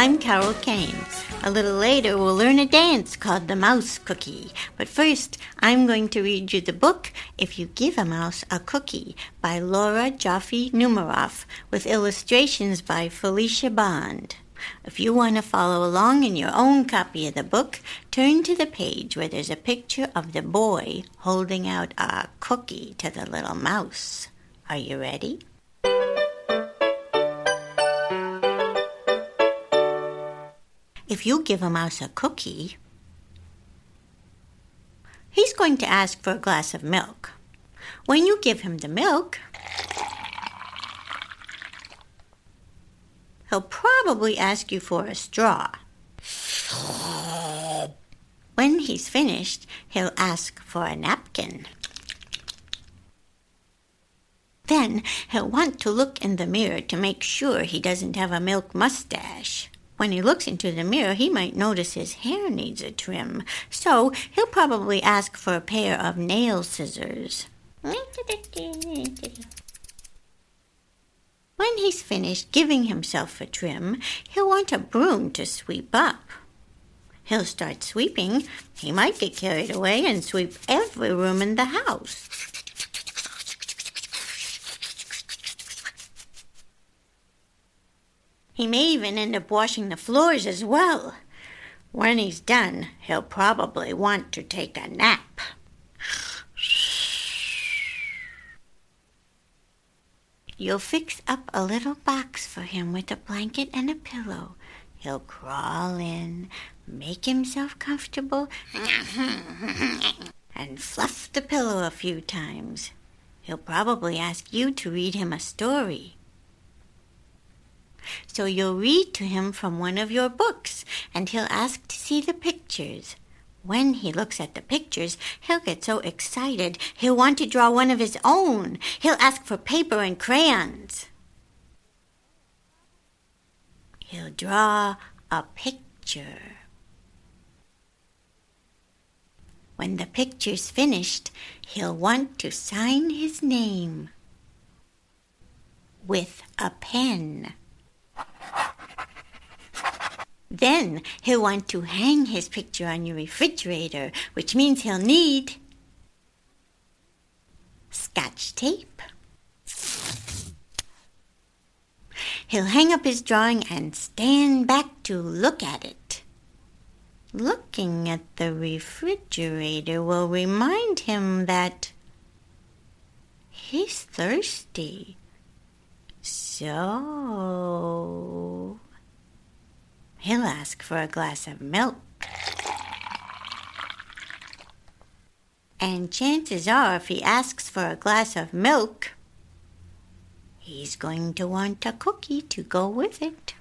I'm Carol Kane. A little later, we'll learn a dance called the Mouse Cookie. But first, I'm going to read you the book If You Give a Mouse a Cookie by Laura Joffe Numeroff with illustrations by Felicia Bond. If you want to follow along in your own copy of the book, turn to the page where there's a picture of the boy holding out a cookie to the little mouse. Are you ready? If you give a mouse a cookie, he's going to ask for a glass of milk. When you give him the milk, he'll probably ask you for a straw. When he's finished, he'll ask for a napkin. Then he'll want to look in the mirror to make sure he doesn't have a milk mustache. When he looks into the mirror, he might notice his hair needs a trim, so he'll probably ask for a pair of nail scissors. When he's finished giving himself a trim, he'll want a broom to sweep up. He'll start sweeping. He might get carried away and sweep every room in the house. He may even end up washing the floors as well. When he's done, he'll probably want to take a nap. You'll fix up a little box for him with a blanket and a pillow. He'll crawl in, make himself comfortable, and fluff the pillow a few times. He'll probably ask you to read him a story. So you'll read to him from one of your books, and he'll ask to see the pictures. When he looks at the pictures, he'll get so excited he'll want to draw one of his own. He'll ask for paper and crayons. He'll draw a picture. When the picture's finished, he'll want to sign his name with a pen. Then he'll want to hang his picture on your refrigerator, which means he'll need scotch tape. He'll hang up his drawing and stand back to look at it. Looking at the refrigerator will remind him that he's thirsty. So he'll ask for a glass of milk. And chances are, if he asks for a glass of milk, he's going to want a cookie to go with it.